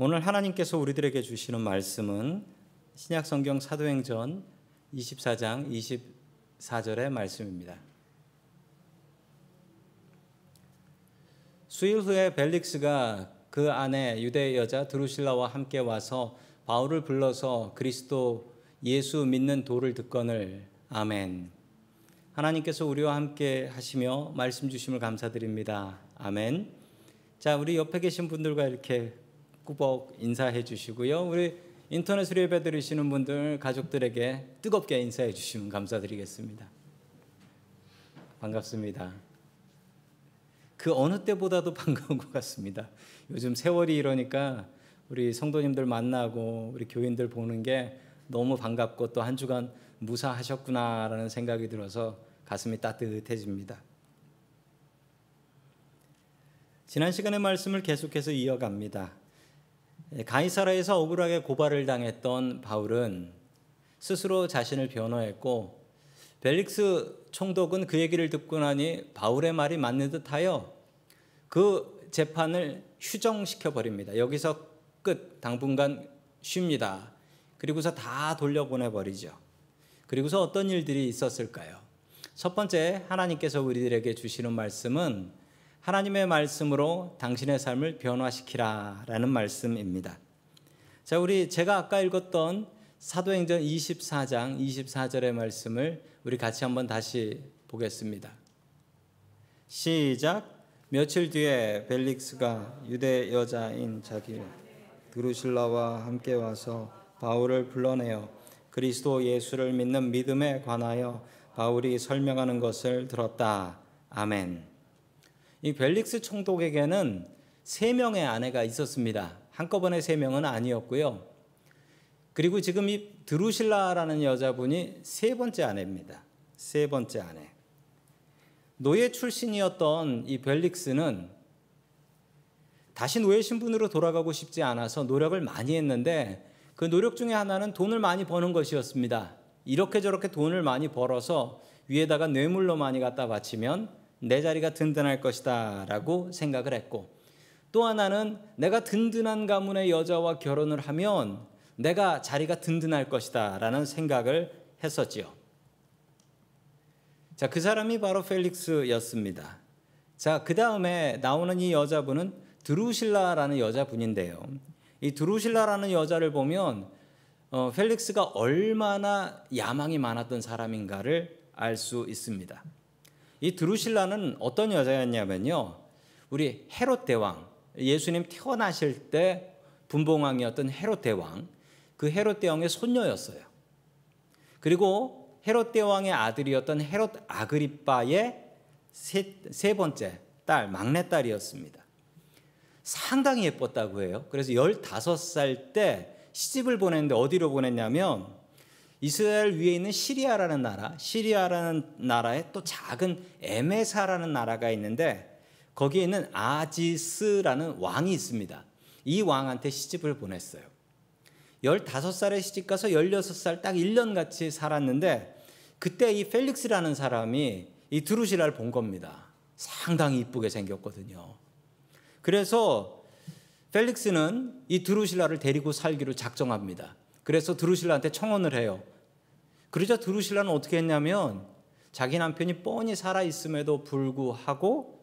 오늘 하나님께서 우리들에게 주시는 말씀은 신약 성경 사도행전 24장 24절의 말씀입니다. 수일 후에 벨릭스가 그 안에 유대 여자 드루실라와 함께 와서 바울을 불러서 그리스도 예수 믿는 도를 듣거늘 아멘. 하나님께서 우리와 함께 하시며 말씀 주심을 감사드립니다. 아멘. 자, 우리 옆에 계신 분들과 이렇게 꾸벅 인사해 주시고요. 우리 인터넷으로 예배 드리시는 분들 가족들에게 뜨겁게 인사해 주시면 감사드리겠습니다. 반갑습니다. 그 어느 때보다도 반가운 것 같습니다. 요즘 세월이 이러니까 우리 성도님들 만나고 우리 교인들 보는 게 너무 반갑고 또 한 주간 무사하셨구나라는 생각이 들어서 가슴이 따뜻해집니다. 지난 시간의 말씀을 계속해서 이어갑니다. 가이사라에서 억울하게 고발을 당했던 바울은 스스로 자신을 변호했고 벨릭스 총독은 그 얘기를 듣고 나니 바울의 말이 맞는 듯하여 그 재판을 휴정시켜 버립니다. 여기서 끝 당분간 쉽니다. 그리고서 다 돌려보내 버리죠. 그리고서 어떤 일들이 있었을까요? 첫 번째 하나님께서 우리들에게 주시는 말씀은 하나님의 말씀으로 당신의 삶을 변화시키라 라는 말씀입니다. 자, 우리 제가 아까 읽었던 사도행전 24장 24절의 말씀을 우리 같이 한번 다시 보겠습니다. 시작. 며칠 뒤에 벨릭스가 유대 여자인 자기 드루실라와 함께 와서 바울을 불러내어 그리스도 예수를 믿는 믿음에 관하여 바울이 설명하는 것을 들었다. 아멘. 이 벨릭스 총독에게는 세 명의 아내가 있었습니다. 한꺼번에 세 명은 아니었고요. 그리고 지금 이 드루실라라는 여자분이 세 번째 아내입니다. 세 번째 아내. 노예 출신이었던 이 벨릭스는 다시 노예 신분으로 돌아가고 싶지 않아서 노력을 많이 했는데 그 노력 중에 하나는 돈을 많이 버는 것이었습니다. 이렇게 저렇게 돈을 많이 벌어서 위에다가 뇌물로 많이 갖다 바치면 내 자리가 든든할 것이다 라고 생각을 했고 또 하나는 내가 든든한 가문의 여자와 결혼을 하면 내가 자리가 든든할 것이다 라는 생각을 했었지요. 자, 그 사람이 바로 펠릭스였습니다. 자, 그 다음에 나오는 이 여자분은 드루실라라는 여자분인데요. 이 드루실라라는 여자를 보면 어, 펠릭스가 얼마나 야망이 많았던 사람인가를 알 수 있습니다. 이 드루실라는 어떤 여자였냐면요. 우리 헤롯 대왕, 예수님 태어나실 때 분봉왕이었던 헤롯 대왕, 그 헤롯 대왕의 손녀였어요. 그리고 헤롯 대왕의 아들이었던 헤롯 아그리빠의 세, 세 번째 딸, 막내딸이었습니다. 상당히 예뻤다고 해요. 그래서 15살 때 시집을 보냈는데 어디로 보냈냐면 이스라엘 위에 있는 시리아라는 나라, 시리아라는 나라에 또 작은 에메사라는 나라가 있는데 거기에 있는 아지스라는 왕이 있습니다. 이 왕한테 시집을 보냈어요. 15살에 시집 가서 16살 딱 1년 같이 살았는데 그때 이 펠릭스라는 사람이 이 드루시라를 본 겁니다. 상당히 이쁘게 생겼거든요. 그래서 펠릭스는 이 드루실라를 데리고 살기로 작정합니다. 그래서 드루실라한테 청혼을 해요. 그러자 드루실라는 어떻게 했냐면 자기 남편이 뻔히 살아 있음에도 불구하고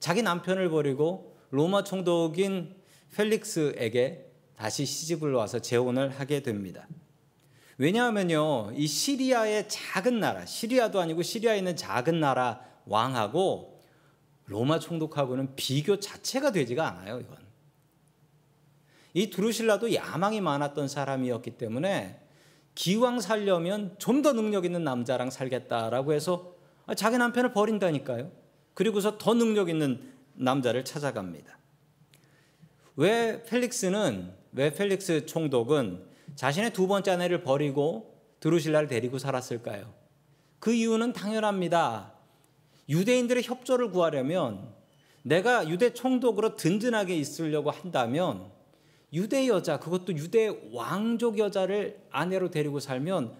자기 남편을 버리고 로마 총독인 펠릭스에게 다시 시집을 와서 재혼을 하게 됩니다. 왜냐하면요, 이 시리아의 작은 나라, 시리아도 아니고 시리아에 있는 작은 나라 왕하고 로마 총독하고는 비교 자체가 되지가 않아요, 이건. 이 드루실라도 야망이 많았던 사람이었기 때문에 기왕 살려면 좀 더 능력 있는 남자랑 살겠다라고 해서 자기 남편을 버린다니까요. 그리고서 더 능력 있는 남자를 찾아갑니다. 왜 펠릭스는 왜 펠릭스 총독은 자신의 두 번째 아내를 버리고 드루실라를 데리고 살았을까요? 그 이유는 당연합니다. 유대인들의 협조를 구하려면 내가 유대 총독으로 든든하게 있으려고 한다면 유대 여자, 그것도 유대 왕족 여자를 아내로 데리고 살면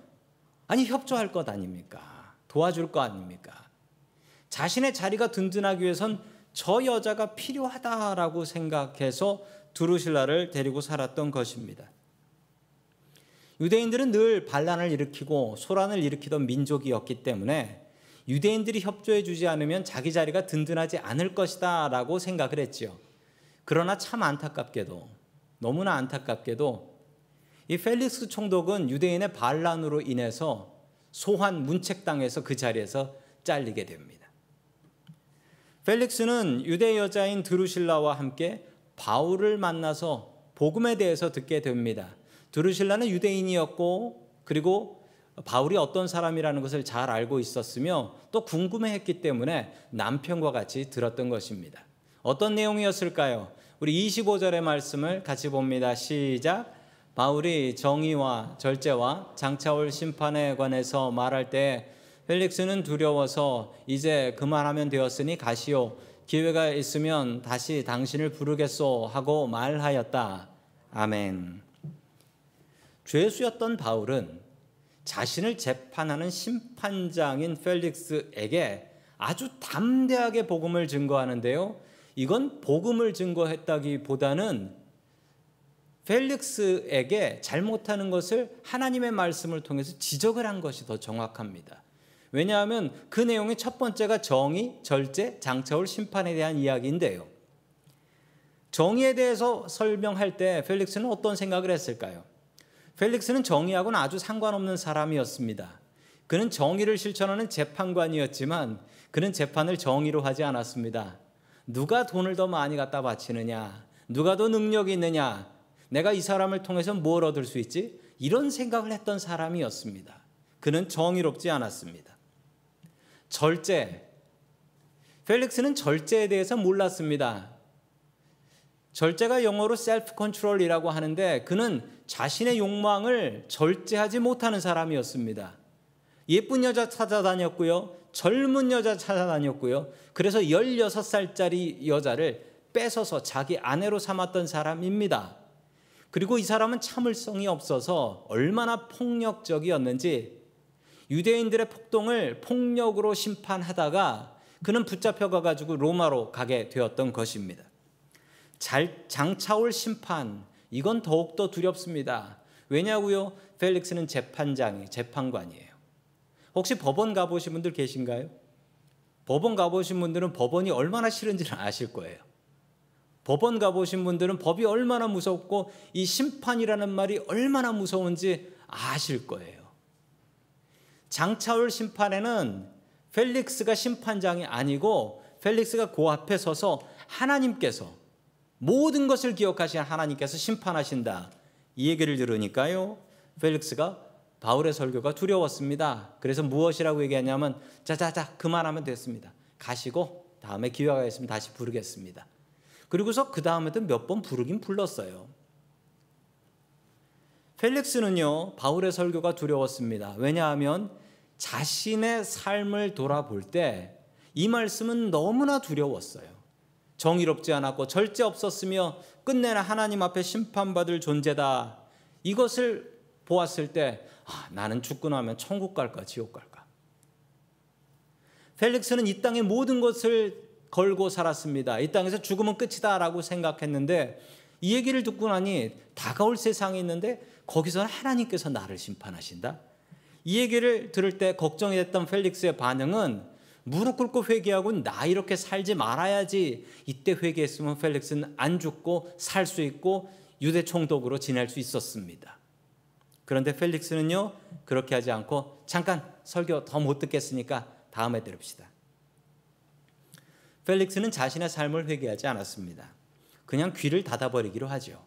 아니 협조할 것 아닙니까? 도와줄 거 아닙니까? 자신의 자리가 든든하기 위해선 저 여자가 필요하다라고 생각해서 두루실라를 데리고 살았던 것입니다. 유대인들은 늘 반란을 일으키고 소란을 일으키던 민족이었기 때문에 유대인들이 협조해 주지 않으면 자기 자리가 든든하지 않을 것이다라고 생각을 했지요. 그러나 참 안타깝게도 너무나 안타깝게도 이 펠릭스 총독은 유대인의 반란으로 인해서 소환 문책당해서 그 자리에서 잘리게 됩니다. 펠릭스는 유대 여자인 드루실라와 함께 바울을 만나서 복음에 대해서 듣게 됩니다. 드루실라는 유대인이었고 그리고 바울이 어떤 사람이라는 것을 잘 알고 있었으며 또 궁금해했기 때문에 남편과 같이 들었던 것입니다. 어떤 내용이었을까요? 우리 25절의 말씀을 같이 봅니다. 시작. 바울이 정의와 절제와 장차올 심판에 관해서 말할 때 펠릭스는 두려워서 이제 그만하면 되었으니 가시오. 기회가 있으면 다시 당신을 부르겠소 하고 말하였다. 아멘. 죄수였던 바울은 자신을 재판하는 심판장인 펠릭스에게 아주 담대하게 복음을 증거하는데요. 이건 복음을 증거했다기보다는 펠릭스에게 잘못하는 것을 하나님의 말씀을 통해서 지적을 한 것이 더 정확합니다. 왜냐하면 그 내용의 첫 번째가 정의, 절제, 장차올 심판에 대한 이야기인데요. 정의에 대해서 설명할 때 펠릭스는 어떤 생각을 했을까요? 펠릭스는 정의하고는 아주 상관없는 사람이었습니다. 그는 정의를 실천하는 재판관이었지만 그는 재판을 정의로 하지 않았습니다. 누가 돈을 더 많이 갖다 바치느냐, 누가 더 능력이 있느냐, 내가 이 사람을 통해서 뭘 얻을 수 있지? 이런 생각을 했던 사람이었습니다. 그는 정의롭지 않았습니다. 절제. 펠릭스는 절제에 대해서 몰랐습니다. 절제가 영어로 셀프 컨트롤이라고 하는데 그는 자신의 욕망을 절제하지 못하는 사람이었습니다. 예쁜 여자 찾아다녔고요. 젊은 여자 찾아다녔고요. 그래서 16살짜리 여자를 뺏어서 자기 아내로 삼았던 사람입니다. 그리고 이 사람은 참을성이 없어서 얼마나 폭력적이었는지 유대인들의 폭동을 폭력으로 심판하다가 그는 붙잡혀가 가지고 로마로 가게 되었던 것입니다. 잘, 장차올 심판 이건 더욱더 두렵습니다. 왜냐고요? 펠릭스는 재판장이 재판관이에요. 혹시 법원 가보신 분들 계신가요? 법원 가보신 분들은 법원이 얼마나 싫은지를 아실 거예요. 법원 가보신 분들은 법이 얼마나 무섭고 이 심판이라는 말이 얼마나 무서운지 아실 거예요. 장차올 심판에는 펠릭스가 심판장이 아니고 펠릭스가 그 앞에 서서 하나님께서 모든 것을 기억하신 하나님께서 심판하신다. 이 얘기를 들으니까요. 펠릭스가 바울의 설교가 두려웠습니다. 그래서 무엇이라고 얘기하냐면 자자자 그만하면 됐습니다. 가시고 다음에 기회가 있으면 다시 부르겠습니다. 그리고서 그 다음에도 몇 번 부르긴 불렀어요. 펠릭스는요, 바울의 설교가 두려웠습니다. 왜냐하면 자신의 삶을 돌아볼 때 이 말씀은 너무나 두려웠어요. 정의롭지 않았고 절제 없었으며 끝내는 하나님 앞에 심판받을 존재다. 이것을 보았을 때 아, 나는 죽고 나면 천국 갈까 지옥 갈까. 펠릭스는 이 땅의 모든 것을 걸고 살았습니다. 이 땅에서 죽으면 끝이다라고 생각했는데 이 얘기를 듣고 나니 다가올 세상이 있는데 거기서 하나님께서 나를 심판하신다. 이 얘기를 들을 때 걱정이 됐던 펠릭스의 반응은 무릎 꿇고 회개하고 나 이렇게 살지 말아야지. 이때 회개했으면 펠릭스는 안 죽고 살 수 있고 유대 총독으로 지낼 수 있었습니다. 그런데 펠릭스는요 그렇게 하지 않고 잠깐 설교 더 못 듣겠으니까 다음에 들읍시다. 펠릭스는 자신의 삶을 회개하지 않았습니다. 그냥 귀를 닫아버리기로 하죠.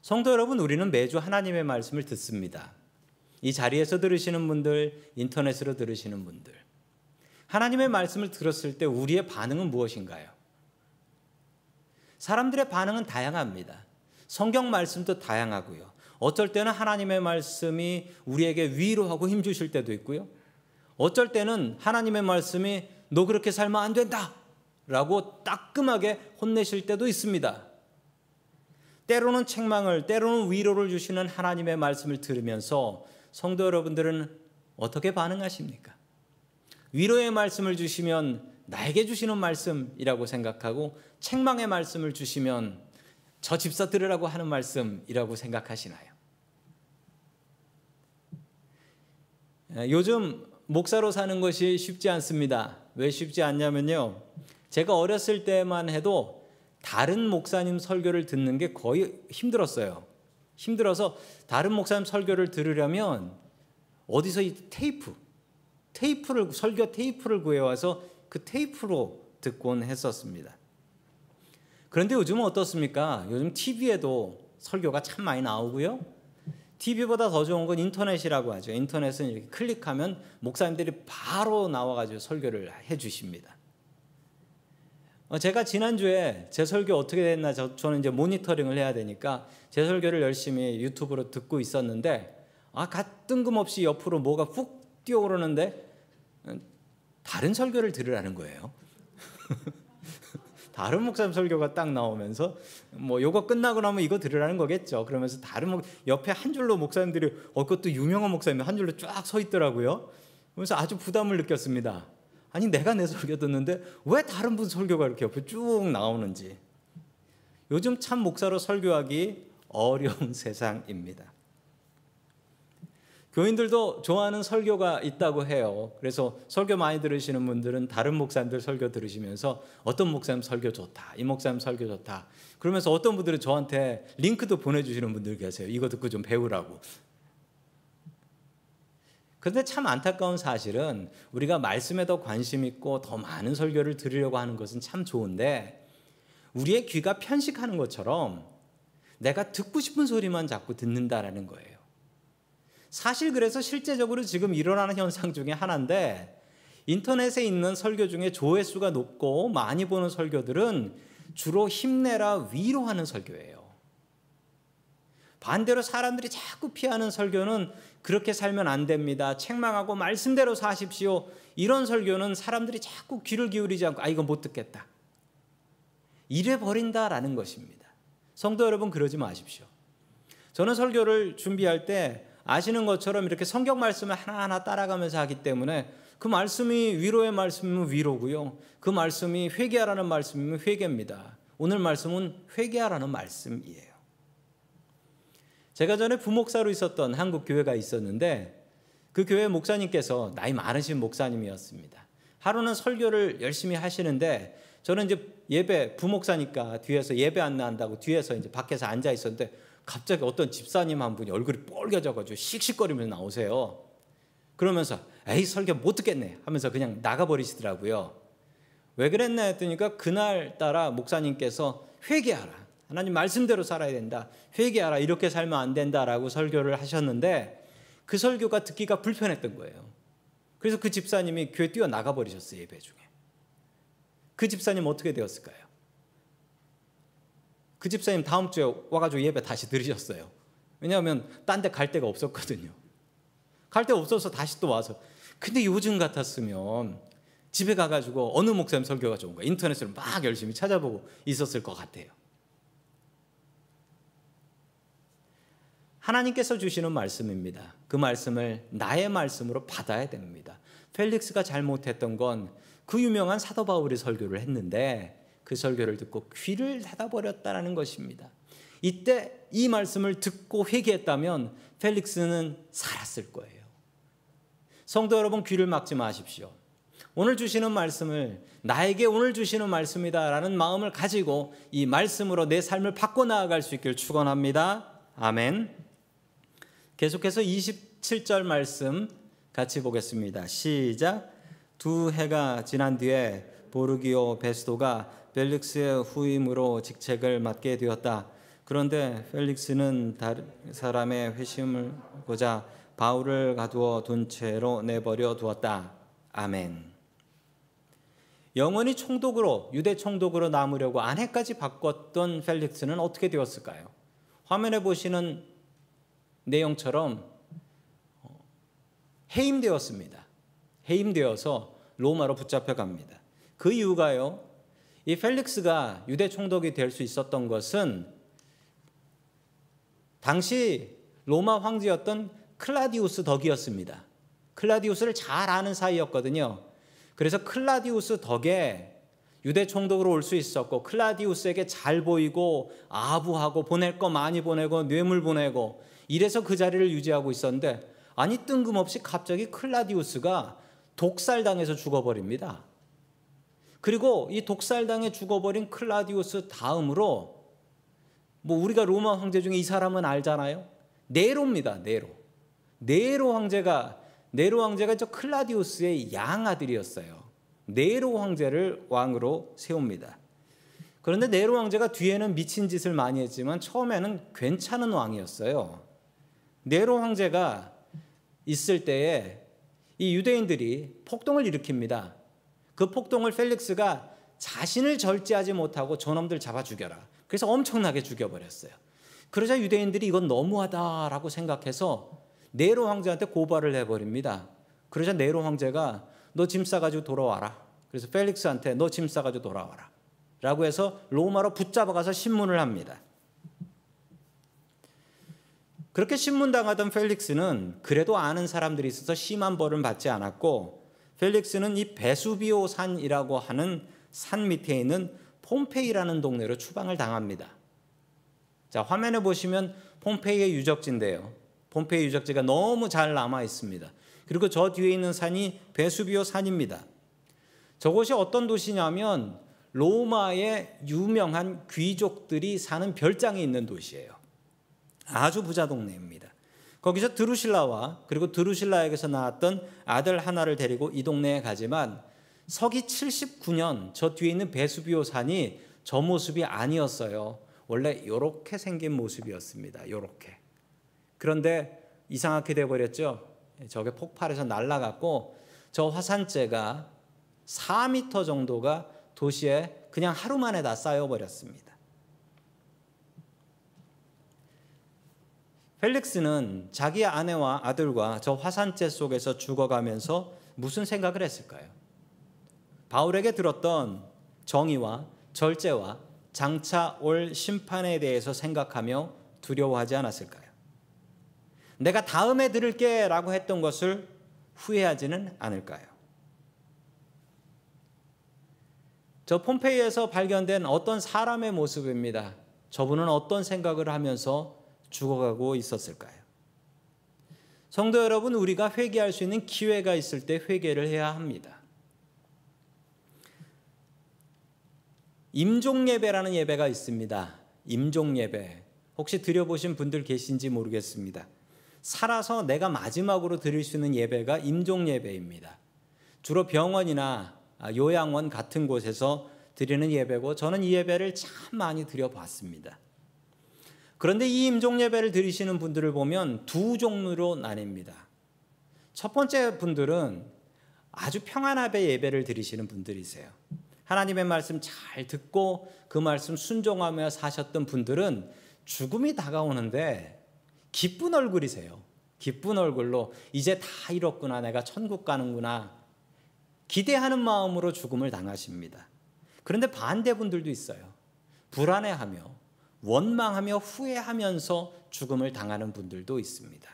성도 여러분, 우리는 매주 하나님의 말씀을 듣습니다. 이 자리에서 들으시는 분들, 인터넷으로 들으시는 분들. 하나님의 말씀을 들었을 때 우리의 반응은 무엇인가요? 사람들의 반응은 다양합니다. 성경 말씀도 다양하고요. 어쩔 때는 하나님의 말씀이 우리에게 위로하고 힘 주실 때도 있고요. 어쩔 때는 하나님의 말씀이 너 그렇게 살면 안 된다. 라고 따끔하게 혼내실 때도 있습니다. 때로는 책망을, 때로는 위로를 주시는 하나님의 말씀을 들으면서 성도 여러분들은 어떻게 반응하십니까? 위로의 말씀을 주시면 나에게 주시는 말씀이라고 생각하고 책망의 말씀을 주시면 저 집사 들으라고 하는 말씀이라고 생각하시나요? 요즘 목사로 사는 것이 쉽지 않습니다. 왜 쉽지 않냐면요. 제가 어렸을 때만 해도 다른 목사님 설교를 듣는 게 거의 힘들었어요. 힘들어서 다른 목사님 설교를 들으려면 어디서 이 테이프, 테이프를 설교 테이프를 구해와서 그 테이프로 듣곤 했었습니다. 그런데 요즘은 어떻습니까? 요즘 TV에도 설교가 참 많이 나오고요. TV보다 더 좋은 건 인터넷이라고 하죠. 인터넷은 이렇게 클릭하면 목사님들이 바로 나와가지고 설교를 해주십니다. 어, 제가 지난주에 제 설교 어떻게 됐나 저, 는 이제 모니터링을 해야 되니까 제 설교를 열심히 유튜브로 듣고 있었는데 아, 뜬금없이 옆으로 뭐가 훅 뛰어오르는데 어, 다른 설교를 들으라는 거예요. 다른 목사님 설교가 딱 나오면서 뭐 요거 끝나고 나면 이거 들으라는 거겠죠. 그러면서 다른 목 옆에 한 줄로 목사님들이 어 그것도 유명한 목사님 한 줄로 쫙 서 있더라고요. 그래서 아주 부담을 느꼈습니다. 아니 내가 내 설교 듣는데 왜 다른 분 설교가 이렇게 옆에 쭉 나오는지. 요즘 참 목사로 설교하기 어려운 세상입니다. 교인들도 좋아하는 설교가 있다고 해요. 그래서 설교 많이 들으시는 분들은 다른 목사님들 설교 들으시면서 어떤 목사님 설교 좋다. 이 목사님 설교 좋다. 그러면서 어떤 분들은 저한테 링크도 보내주시는 분들 계세요. 이거 듣고 좀 배우라고. 그런데 참 안타까운 사실은 우리가 말씀에 더 관심 있고 더 많은 설교를 들으려고 하는 것은 참 좋은데 우리의 귀가 편식하는 것처럼 내가 듣고 싶은 소리만 자꾸 듣는다라는 거예요. 사실 그래서 실제적으로 지금 일어나는 현상 중에 하나인데 인터넷에 있는 설교 중에 조회수가 높고 많이 보는 설교들은 주로 힘내라 위로하는 설교예요. 반대로 사람들이 자꾸 피하는 설교는 그렇게 살면 안 됩니다. 책망하고 말씀대로 사십시오. 이런 설교는 사람들이 자꾸 귀를 기울이지 않고 아 이거 못 듣겠다. 이래 버린다라는 것입니다. 성도 여러분 그러지 마십시오. 저는 설교를 준비할 때 아시는 것처럼 이렇게 성경 말씀을 하나하나 따라가면서 하기 때문에 그 말씀이 위로의 말씀이면 위로고요. 그 말씀이 회개하라는 말씀이면 회개입니다. 오늘 말씀은 회개하라는 말씀이에요. 제가 전에 부목사로 있었던 한국 교회가 있었는데 그 교회 목사님께서 나이 많으신 목사님이었습니다. 하루는 설교를 열심히 하시는데 저는 이제 예배 부목사니까 뒤에서 예배 안 나온다고 뒤에서 이제 밖에서 앉아 있었는데 갑자기 어떤 집사님 한 분이 얼굴이 뻘개져가지고 씩씩거리면서 나오세요. 그러면서 에이 설교 못 듣겠네 하면서 그냥 나가버리시더라고요. 왜 그랬나 했더니까 그날 따라 목사님께서 회개하라. 하나님 말씀대로 살아야 된다. 회개하라. 이렇게 살면 안 된다라고 설교를 하셨는데 그 설교가 듣기가 불편했던 거예요. 그래서 그 집사님이 교회 뛰어 나가 버리셨어요 예배 중에. 그 집사님 어떻게 되었을까요? 그 집사님 다음 주에 와가지고 예배 다시 들으셨어요. 왜냐하면 딴 데 갈 데가 없었거든요. 갈데 없어서 다시 또 와서. 근데 요즘 같았으면 집에 가가지고 어느 목사님 설교가 좋은가 인터넷으로 막 열심히 찾아보고 있었을 것 같아요. 하나님께서 주시는 말씀입니다. 그 말씀을 나의 말씀으로 받아야 됩니다. 펠릭스가 잘못했던 건 그 유명한 사도 바울이 설교를 했는데 그 설교를 듣고 귀를 닫아버렸다는 것입니다. 이때 이 말씀을 듣고 회개했다면 펠릭스는 살았을 거예요. 성도 여러분 귀를 막지 마십시오. 오늘 주시는 말씀을 나에게 오늘 주시는 말씀이다라는 마음을 가지고 이 말씀으로 내 삶을 바꿔 나아갈 수 있기를 축원합니다. 아멘. 계속해서 27절 말씀 같이 보겠습니다. 시작. 두 해가 지난 뒤에 보르기오 베스도가 펠릭스의 후임으로 직책을 맡게 되었다. 그런데 펠릭스는 사람의 회심을 보자 바울을 가두어 둔 채로 내버려 두었다. 아멘. 영원히 총독으로 유대 총독으로 남으려고 아내까지 바꿨던 펠릭스는 어떻게 되었을까요? 화면에 보시는 내용처럼 해임되었습니다. 해임되어서 로마로 붙잡혀 갑니다. 그 이유가요. 이 펠릭스가 유대 총독이 될 수 있었던 것은 당시 로마 황제였던 클라디우스 덕이었습니다. 클라디우스를 잘 아는 사이였거든요. 그래서 클라디우스 덕에 유대 총독으로 올 수 있었고 클라디우스에게 잘 보이고 아부하고 보낼 거 많이 보내고 뇌물 보내고 이래서 그 자리를 유지하고 있었는데 아니 뜬금없이 갑자기 클라디우스가 독살당해서 죽어버립니다. 그리고 이 독살당해 죽어버린 클라디우스 다음으로 뭐 우리가 로마 황제 중에 이 사람은 알잖아요. 네로입니다. 네로. 네로 황제가 네로 황제가 저 클라디우스의 양아들이었어요. 네로 황제를 왕으로 세웁니다. 그런데 네로 황제가 뒤에는 미친 짓을 많이 했지만 처음에는 괜찮은 왕이었어요. 네로 황제가 있을 때에 이 유대인들이 폭동을 일으킵니다. 그 폭동을 펠릭스가 자신을 절제하지 못하고 저놈들 잡아 죽여라. 그래서 엄청나게 죽여버렸어요. 그러자 유대인들이 이건 너무하다라고 생각해서 네로 황제한테 고발을 해버립니다. 그러자 네로 황제가 너 짐 싸가지고 돌아와라. 그래서 펠릭스한테 너 짐 싸가지고 돌아와라. 라고 해서 로마로 붙잡아가서 신문을 합니다. 그렇게 신문당하던 펠릭스는 그래도 아는 사람들이 있어서 심한 벌은 받지 않았고 펠릭스는 이 베수비오 산이라고 하는 산 밑에 있는 폼페이라는 동네로 추방을 당합니다. 자, 화면에 보시면 폼페이의 유적지인데요. 폼페이 유적지가 너무 잘 남아 있습니다. 그리고 저 뒤에 있는 산이 베수비오 산입니다. 저곳이 어떤 도시냐면 로마의 유명한 귀족들이 사는 별장이 있는 도시예요. 아주 부자 동네입니다. 거기서 드루실라와 그리고 드루실라에게서 나왔던 아들 하나를 데리고 이 동네에 가지만 서기 79년 저 뒤에 있는 베수비오 산이 저 모습이 아니었어요. 원래 이렇게 생긴 모습이었습니다. 이렇게. 그런데 이상하게 돼 버렸죠. 저게 폭발해서 날아갔고 저 화산재가 4미터 정도가 도시에 그냥 하루 만에 다 쌓여 버렸습니다. 펠릭스는 자기 아내와 아들과 저 화산재 속에서 죽어가면서 무슨 생각을 했을까요? 바울에게 들었던 정의와 절제와 장차 올 심판에 대해서 생각하며 두려워하지 않았을까요? 내가 다음에 들을게 라고 했던 것을 후회하지는 않을까요? 저 폼페이에서 발견된 어떤 사람의 모습입니다. 저분은 어떤 생각을 하면서 죽어가고 있었을까요? 성도 여러분, 우리가 회개할 수 있는 기회가 있을 때 회개를 해야 합니다. 임종 예배라는 예배가 있습니다. 임종 예배. 혹시 드려보신 분들 계신지 모르겠습니다. 살아서 내가 마지막으로 드릴 수 있는 예배가 임종 예배입니다. 주로 병원이나 요양원 같은 곳에서 드리는 예배고 저는 이 예배를 참 많이 드려봤습니다. 그런데 이 임종 예배를 드리시는 분들을 보면 두 종류로 나뉩니다. 첫 번째 분들은 아주 평안하게 예배를 드리시는 분들이세요. 하나님의 말씀 잘 듣고 그 말씀 순종하며 사셨던 분들은 죽음이 다가오는데 기쁜 얼굴이세요. 기쁜 얼굴로 이제 다 이뤘구나. 내가 천국 가는구나. 기대하는 마음으로 죽음을 당하십니다. 그런데 반대 분들도 있어요. 불안해하며 원망하며 후회하면서 죽음을 당하는 분들도 있습니다.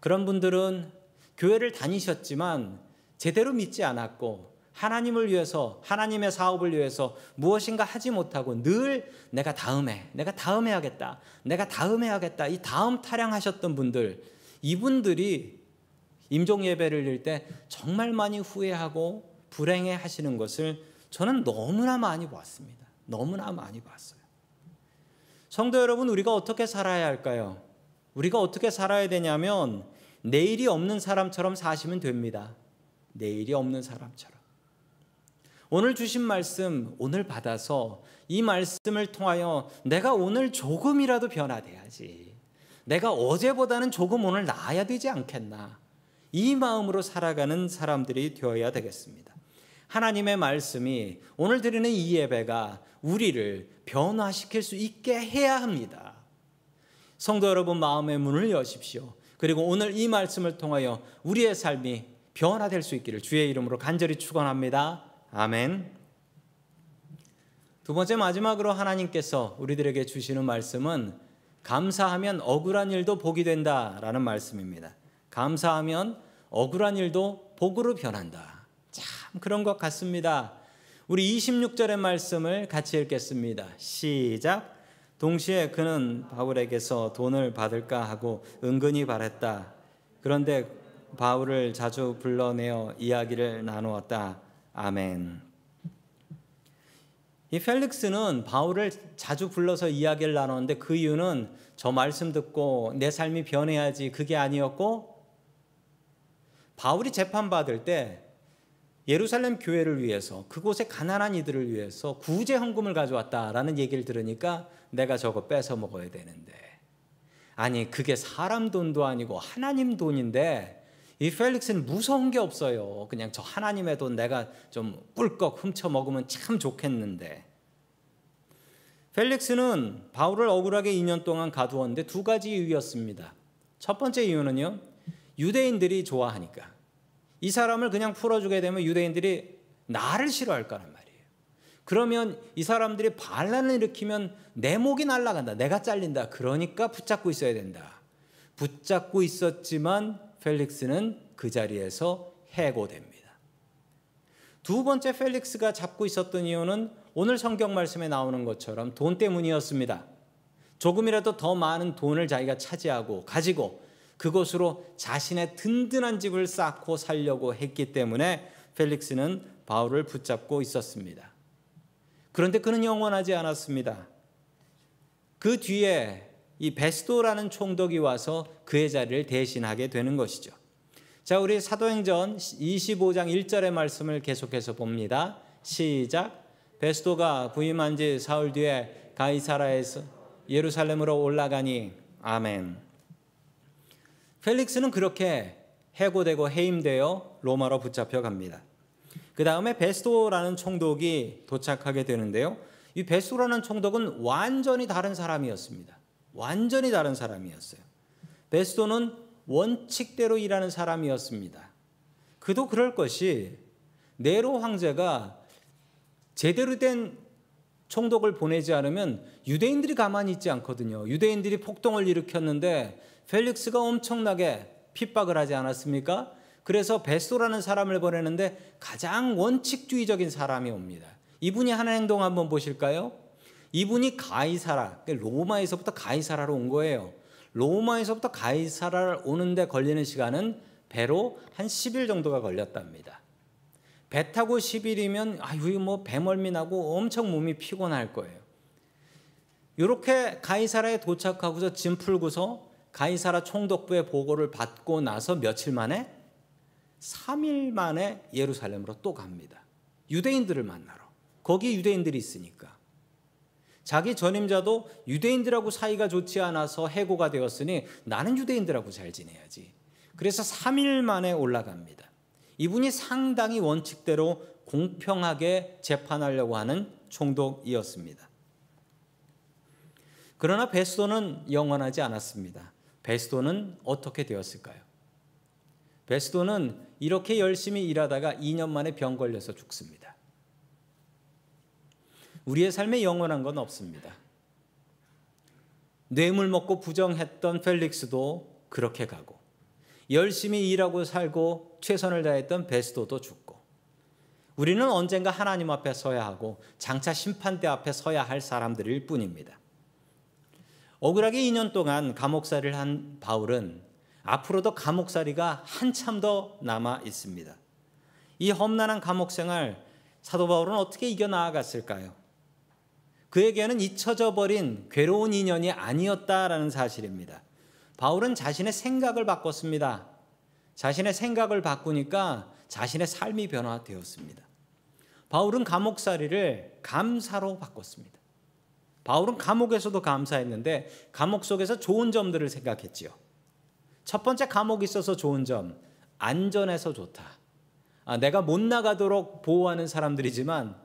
그런 분들은 교회를 다니셨지만 제대로 믿지 않았고 하나님을 위해서 하나님의 사업을 위해서 무엇인가 하지 못하고 늘 내가 다음에 내가 다음에 하겠다 내가 다음에 하겠다 이 다음 타령하셨던 분들 이분들이 임종 예배를 드릴 때 정말 많이 후회하고 불행해 하시는 것을 저는 너무나 많이 보았습니다. 너무나 많이 봤어요. 성도 여러분, 우리가 어떻게 살아야 할까요? 우리가 어떻게 살아야 되냐면 내일이 없는 사람처럼 사시면 됩니다. 내일이 없는 사람처럼. 오늘 주신 말씀 오늘 받아서 이 말씀을 통하여 내가 오늘 조금이라도 변화돼야지. 내가 어제보다는 조금 오늘 나아야 되지 않겠나. 이 마음으로 살아가는 사람들이 되어야 되겠습니다. 하나님의 말씀이 오늘 드리는 이 예배가 우리를 변화시킬 수 있게 해야 합니다. 성도 여러분 마음의 문을 여십시오. 그리고 오늘 이 말씀을 통하여 우리의 삶이 변화될 수 있기를 주의 이름으로 간절히 축원합니다. 아멘. 두 번째 마지막으로 하나님께서 우리들에게 주시는 말씀은 감사하면 억울한 일도 복이 된다라는 말씀입니다. 감사하면 억울한 일도 복으로 변한다. 자, 참 그런 것 같습니다. 우리 26절의 말씀을 같이 읽겠습니다. 시작. 동시에 그는 바울에게서 돈을 받을까 하고 은근히 바랬다. 그런데 바울을 자주 불러내어 이야기를 나누었다. 아멘. 이 펠릭스는 바울을 자주 불러서 이야기를 나눴는데 그 이유는 저 말씀 듣고 내 삶이 변해야지 그게 아니었고 바울이 재판받을 때 예루살렘 교회를 위해서 그곳의 가난한 이들을 위해서 구제 헌금을 가져왔다라는 얘기를 들으니까 내가 저거 뺏어 먹어야 되는데 아니 그게 사람 돈도 아니고 하나님 돈인데 이 펠릭스는 무서운 게 없어요. 그냥 저 하나님의 돈 내가 좀 꿀꺽 훔쳐 먹으면 참 좋겠는데. 펠릭스는 바울을 억울하게 2년 동안 가두었는데 두 가지 이유였습니다. 첫 번째 이유는요. 유대인들이 좋아하니까. 이 사람을 그냥 풀어주게 되면 유대인들이 나를 싫어할 거란 말이에요. 그러면 이 사람들이 반란을 일으키면 내 목이 날아간다. 내가 잘린다. 그러니까 붙잡고 있어야 된다. 붙잡고 있었지만 펠릭스는 그 자리에서 해고됩니다. 두 번째 펠릭스가 잡고 있었던 이유는 오늘 성경 말씀에 나오는 것처럼 돈 때문이었습니다. 조금이라도 더 많은 돈을 자기가 차지하고 가지고 그곳으로 자신의 든든한 집을 쌓고 살려고 했기 때문에 펠릭스는 바울을 붙잡고 있었습니다. 그런데 그는 영원하지 않았습니다. 그 뒤에 이 베스도라는 총독이 와서 그의 자리를 대신하게 되는 것이죠. 자, 우리 사도행전 25장 1절의 말씀을 계속해서 봅니다. 시작. 베스도가 부임한 지 사흘 뒤에 가이사라에서 예루살렘으로 올라가니 아멘. 펠릭스는 그렇게 해고되고 해임되어 로마로 붙잡혀 갑니다. 그 다음에 베스도라는 총독이 도착하게 되는데요. 이 베스도라는 총독은 완전히 다른 사람이었습니다. 완전히 다른 사람이었어요. 베스도는 원칙대로 일하는 사람이었습니다. 그도 그럴 것이 네로 황제가 제대로 된 총독을 보내지 않으면 유대인들이 가만히 있지 않거든요. 유대인들이 폭동을 일으켰는데 펠릭스가 엄청나게 핍박을 하지 않았습니까? 그래서 베스도라는 사람을 보내는데 가장 원칙주의적인 사람이 옵니다. 이분이 하는 행동 한번 보실까요? 이분이 가이사라, 그러니까 로마에서부터 가이사라로 온 거예요. 로마에서부터 가이사라를 오는데 걸리는 시간은 배로 한 10일 정도가 걸렸답니다. 배 타고 10일이면 아유 뭐 배멀미 나고 엄청 몸이 피곤할 거예요. 이렇게 가이사라에 도착하고서 짐 풀고서 가이사라 총독부의 보고를 받고 나서 며칠 만에 3일 만에 예루살렘으로 또 갑니다. 유대인들을 만나러. 거기 유대인들이 있으니까. 자기 전임자도 유대인들하고 사이가 좋지 않아서 해고가 되었으니 나는 유대인들하고 잘 지내야지. 그래서 3일 만에 올라갑니다. 이분이 상당히 원칙대로 공평하게 재판하려고 하는 총독이었습니다. 그러나 베스도는 영원하지 않았습니다. 베스도는 어떻게 되었을까요? 베스도는 이렇게 열심히 일하다가 2년 만에 병 걸려서 죽습니다. 우리의 삶에 영원한 건 없습니다. 뇌물 먹고 부정했던 펠릭스도 그렇게 가고 열심히 일하고 살고 최선을 다했던 베스도도 죽고 우리는 언젠가 하나님 앞에 서야 하고 장차 심판대 앞에 서야 할 사람들일 뿐입니다. 억울하게 2년 동안 감옥살이를 한 바울은 앞으로도 감옥살이가 한참 더 남아 있습니다. 이 험난한 감옥 생활 사도 바울은 어떻게 이겨 나아갔을까요? 그에게는 잊혀져 버린 괴로운 인연이 아니었다라는 사실입니다. 바울은 자신의 생각을 바꿨습니다. 자신의 생각을 바꾸니까 자신의 삶이 변화되었습니다. 바울은 감옥살이를 감사로 바꿨습니다. 바울은 감옥에서도 감사했는데 감옥 속에서 좋은 점들을 생각했지요. 첫 번째 감옥에 있어서 좋은 점, 안전해서 좋다. 아, 내가 못 나가도록 보호하는 사람들이지만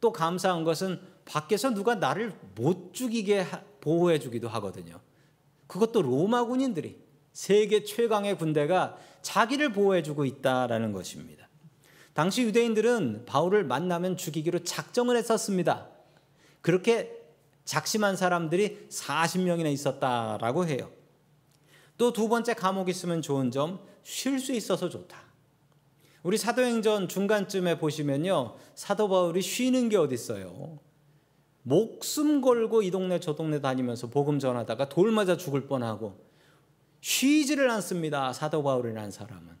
또 감사한 것은 밖에서 누가 나를 못 죽이게 보호해 주기도 하거든요. 그것도 로마 군인들이 세계 최강의 군대가 자기를 보호해 주고 있다라는 것입니다. 당시 유대인들은 바울을 만나면 죽이기로 작정을 했었습니다. 그렇게 작심한 사람들이 40명이나 있었다라고 해요. 또 두 번째 감옥에 있으면 좋은 점, 쉴 수 있어서 좋다. 우리 사도행전 중간쯤에 보시면요. 사도 바울이 쉬는 게 어디 있어요? 목숨 걸고 이 동네 저 동네 다니면서 복음 전하다가 돌 맞아 죽을 뻔하고 쉬지를 않습니다. 사도 바울이라는 사람은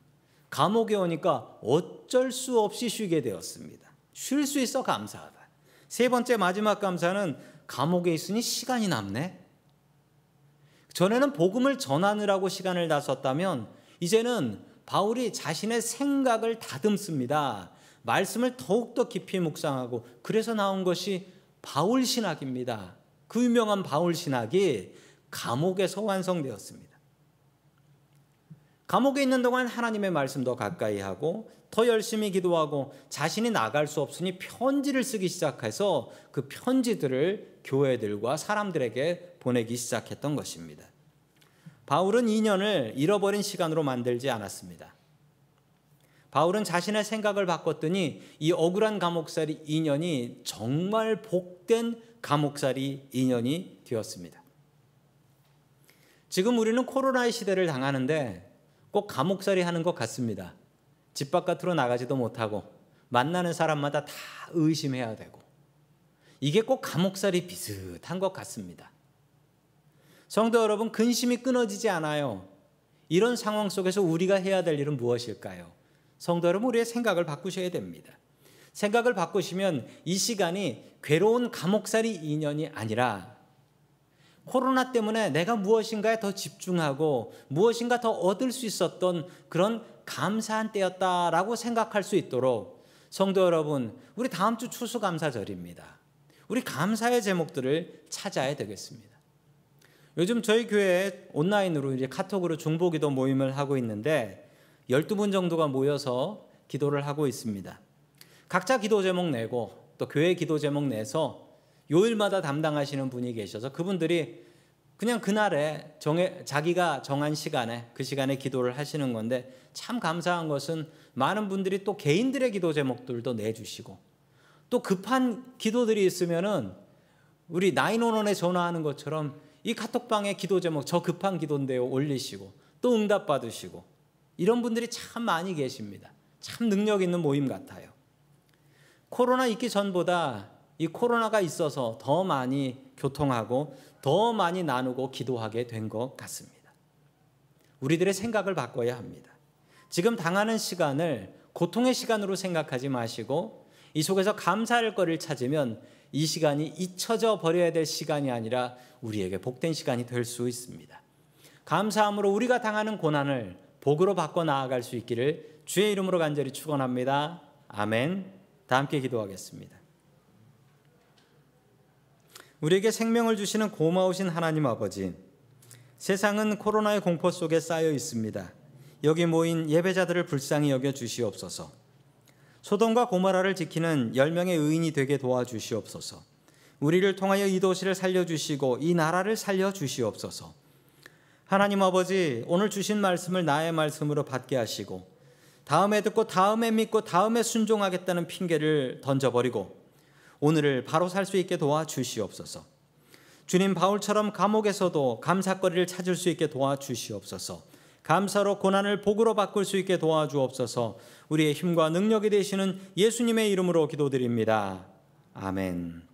감옥에 오니까 어쩔 수 없이 쉬게 되었습니다. 쉴 수 있어 감사하다. 세 번째 마지막 감사는 감옥에 있으니 시간이 남네. 전에는 복음을 전하느라고 시간을 다 썼다면 이제는 바울이 자신의 생각을 다듬습니다. 말씀을 더욱더 깊이 묵상하고 그래서 나온 것이 바울 신학입니다. 그 유명한 바울 신학이 감옥에서 완성되었습니다. 감옥에 있는 동안 하나님의 말씀도 가까이 하고 더 열심히 기도하고 자신이 나갈 수 없으니 편지를 쓰기 시작해서 그 편지들을 교회들과 사람들에게 보내기 시작했던 것입니다. 바울은 2년을 잃어버린 시간으로 만들지 않았습니다. 바울은 자신의 생각을 바꿨더니 이 억울한 감옥살이 2년이 정말 복된 감옥살이 2년이 되었습니다. 지금 우리는 코로나의 시대를 당하는데 꼭 감옥살이 하는 것 같습니다. 집 바깥으로 나가지도 못하고 만나는 사람마다 다 의심해야 되고 이게 꼭 감옥살이 비슷한 것 같습니다. 성도 여러분 근심이 끊어지지 않아요. 이런 상황 속에서 우리가 해야 될 일은 무엇일까요? 성도 여러분 우리의 생각을 바꾸셔야 됩니다. 생각을 바꾸시면 이 시간이 괴로운 감옥살이 2년이 아니라 코로나 때문에 내가 무엇인가에 더 집중하고 무엇인가 더 얻을 수 있었던 그런 감사한 때였다라고 생각할 수 있도록 성도 여러분, 우리 다음 주 추수감사절입니다. 우리 감사의 제목들을 찾아야 되겠습니다. 요즘 저희 교회 온라인으로 이제 카톡으로 중보기도 모임을 하고 있는데 12분 정도가 모여서 기도를 하고 있습니다. 각자 기도 제목 내고 또 교회 기도 제목 내서 요일마다 담당하시는 분이 계셔서 그분들이 그냥 그날에 정해, 자기가 정한 시간에 그 시간에 기도를 하시는 건데 참 감사한 것은 많은 분들이 또 개인들의 기도 제목들도 내주시고 또 급한 기도들이 있으면은 우리 나인원원에 전화하는 것처럼 이 카톡방에 기도 제목 저 급한 기도인데요 올리시고 또 응답 받으시고 이런 분들이 참 많이 계십니다. 참 능력 있는 모임 같아요. 코로나 있기 전보다 이 코로나가 있어서 더 많이 교통하고 더 많이 나누고 기도하게 된 것 같습니다. 우리들의 생각을 바꿔야 합니다. 지금 당하는 시간을 고통의 시간으로 생각하지 마시고 이 속에서 감사할 거를 찾으면 이 시간이 잊혀져 버려야 될 시간이 아니라 우리에게 복된 시간이 될 수 있습니다. 감사함으로 우리가 당하는 고난을 복으로 바꿔 나아갈 수 있기를 주의 이름으로 간절히 축원합니다. 아멘. 다 함께 기도하겠습니다. 우리에게 생명을 주시는 고마우신 하나님 아버지. 세상은 코로나의 공포 속에 쌓여 있습니다. 여기 모인 예배자들을 불쌍히 여겨 주시옵소서. 소돔과 고모라를 지키는 10명의 의인이 되게 도와주시옵소서. 우리를 통하여 이 도시를 살려주시고 이 나라를 살려주시옵소서. 하나님 아버지, 오늘 주신 말씀을 나의 말씀으로 받게 하시고, 다음에 듣고 다음에 믿고 다음에 순종하겠다는 핑계를 던져버리고, 오늘을 바로 살 수 있게 도와주시옵소서. 주님 바울처럼 감옥에서도 감사거리를 찾을 수 있게 도와주시옵소서. 감사로 고난을 복으로 바꿀 수 있게 도와주옵소서. 우리의 힘과 능력이 되시는 예수님의 이름으로 기도드립니다. 아멘.